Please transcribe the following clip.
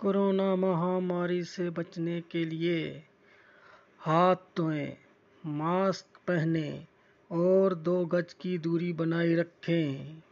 Corona महामारी से बचने के लिए हाथ धोएँ, मास्क पहनें और दो गज की दूरी बनाए रखें।